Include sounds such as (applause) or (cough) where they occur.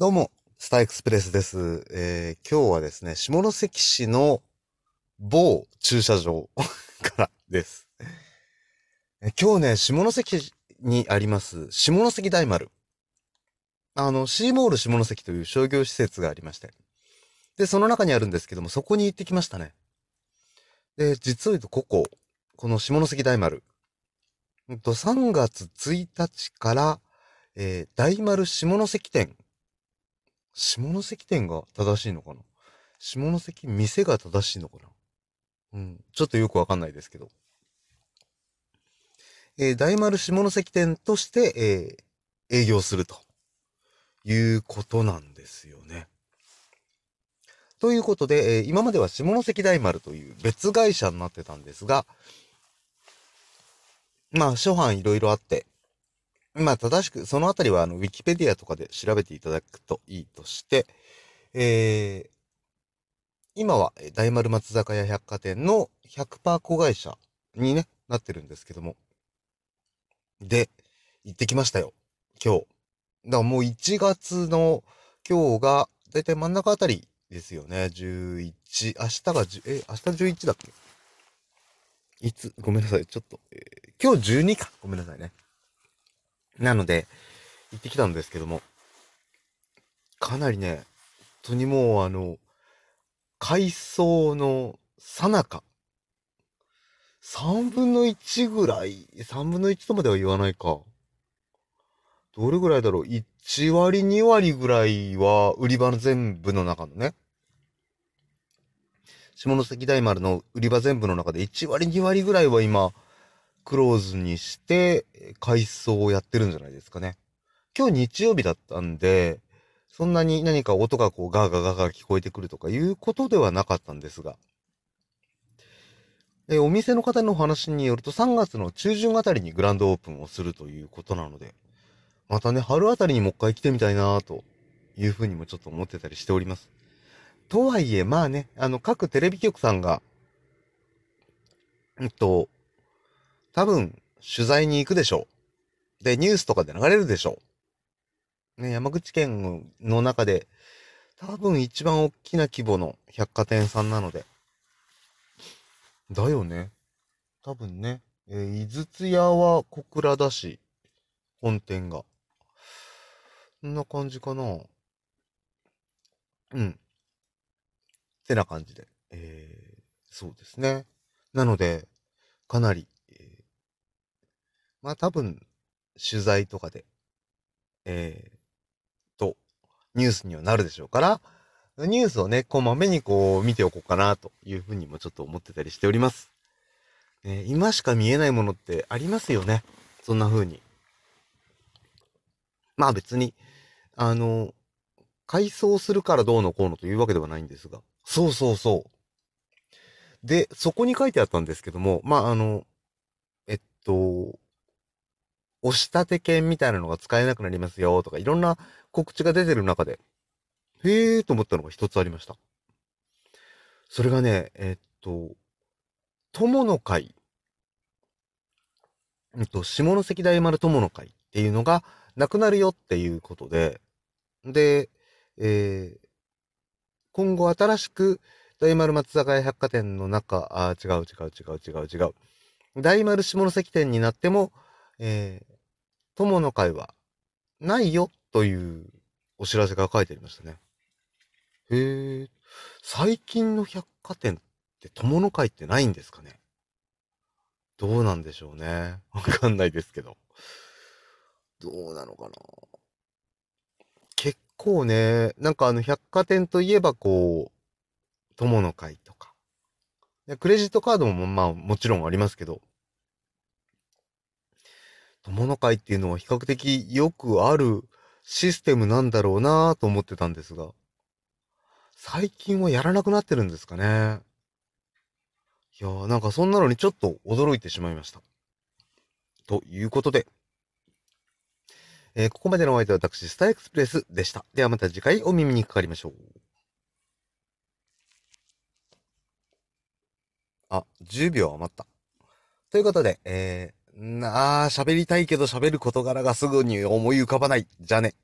どうも、スターエクスプレスです。えー今日はですね、下関市の某駐車場 (laughs) からです。今日ね、下関にあります、下関大丸。あの、シーモール下関という商業施設がありまして。で、その中にあるんですけども、そこに行ってきましたね。で、実を言うとここ、この下関大丸。と3月1日から、えー大丸下関店下関店が正しいのかな？下関店が正しいのかな？うん。ちょっとよくわかんないですけど。えー大丸下関店として、えー営業するということなんですよね。ということで、えー今までは下関大丸という別会社になってたんですが、まあ、諸般いろいろあって、まあ、正しく、そのあたりは、あの、ウィキペディアとかで調べていただくといいとして、えー、今は、大丸松坂屋百貨店の100%子会社にね、なってるんですけども。で、行ってきましたよ。今日。だからもう1月の今日が、だいたい真ん中あたりですよね。11、明日が10、え、明日11だっけ？いつ？ごめんなさい。ちょっと、えー今日12か。ごめんなさいね。なので、行ってきたんですけども、かなりね、本当にもうあの、改装のさなか、3分の1ぐらい、3分の1とまでは言わないか。どれぐらいだろう ?1 割、2割ぐらいは、売り場の全部の中のね、下関大丸の売り場全部の中で1割、2割ぐらいは今、クローズにして、え改装をやってるんじゃないですかね。今日日曜日だったんで、そんなに何か音がこうガーガーガーガー聞こえてくるとかいうことではなかったんですが、えお店の方のお話によると3月の中旬あたりにグランドオープンをするということなので、またね、春あたりにもう一回来てみたいなというふうにもちょっと思ってたりしております。とはいえ、まあね、あの、各テレビ局さんが、うんと、多分、取材に行くでしょう。で、ニュースとかで流れるでしょう。ね、山口県の中で、多分一番大きな規模の百貨店さんなので。だよね。多分ね。えー井筒屋は小倉だし、本店が。こんな感じかな。うん。ってな感じで。えー、そうですね。なので、かなり、まあ多分、取材とかで、えー、と、ニュースにはなるでしょうから、ニュースをね、こまめにこう見ておこうかなというふうにもちょっと思ってたりしております。ね、今しか見えないものってありますよね。そんな風に。まあ別に、あの、改装するからどうのこうのというわけではないんですが。そうそうそう。で、そこに書いてあったんですけども、まああの、えっと、押し立て券みたいなのが使えなくなりますよとか、いろんな告知が出てる中で、へえーと思ったのが一つありました。それがね、えっと、友の会、えっと、下関大丸友の会っていうのがなくなるよっていうことで、で、えー今後新しく大丸松坂屋百貨店の中、あー、違う違う違う違う違う。大丸下関店になっても、えー、友の会はないよというお知らせが書いてありましたね。へえ、最近の百貨店って友の会ってないんですかね？どうなんでしょうね。(laughs) わかんないですけど。どうなのかな？結構ね、なんかあの百貨店といえばこう、友の会とか。クレジットカードもまあもちろんありますけど、友の会っていうのは比較的よくあるシステムなんだろうなぁと思ってたんですが、最近はやらなくなってるんですかね。いやーなんかそんなのにちょっと驚いてしまいました。ということで、えーここまでのお相手は私、スターエクスプレスでした。ではまた次回お耳にかかりましょう。あ、10秒余った。ということで、えー、なあ、喋りたいけど喋る事柄がすぐに思い浮かばない。じゃね。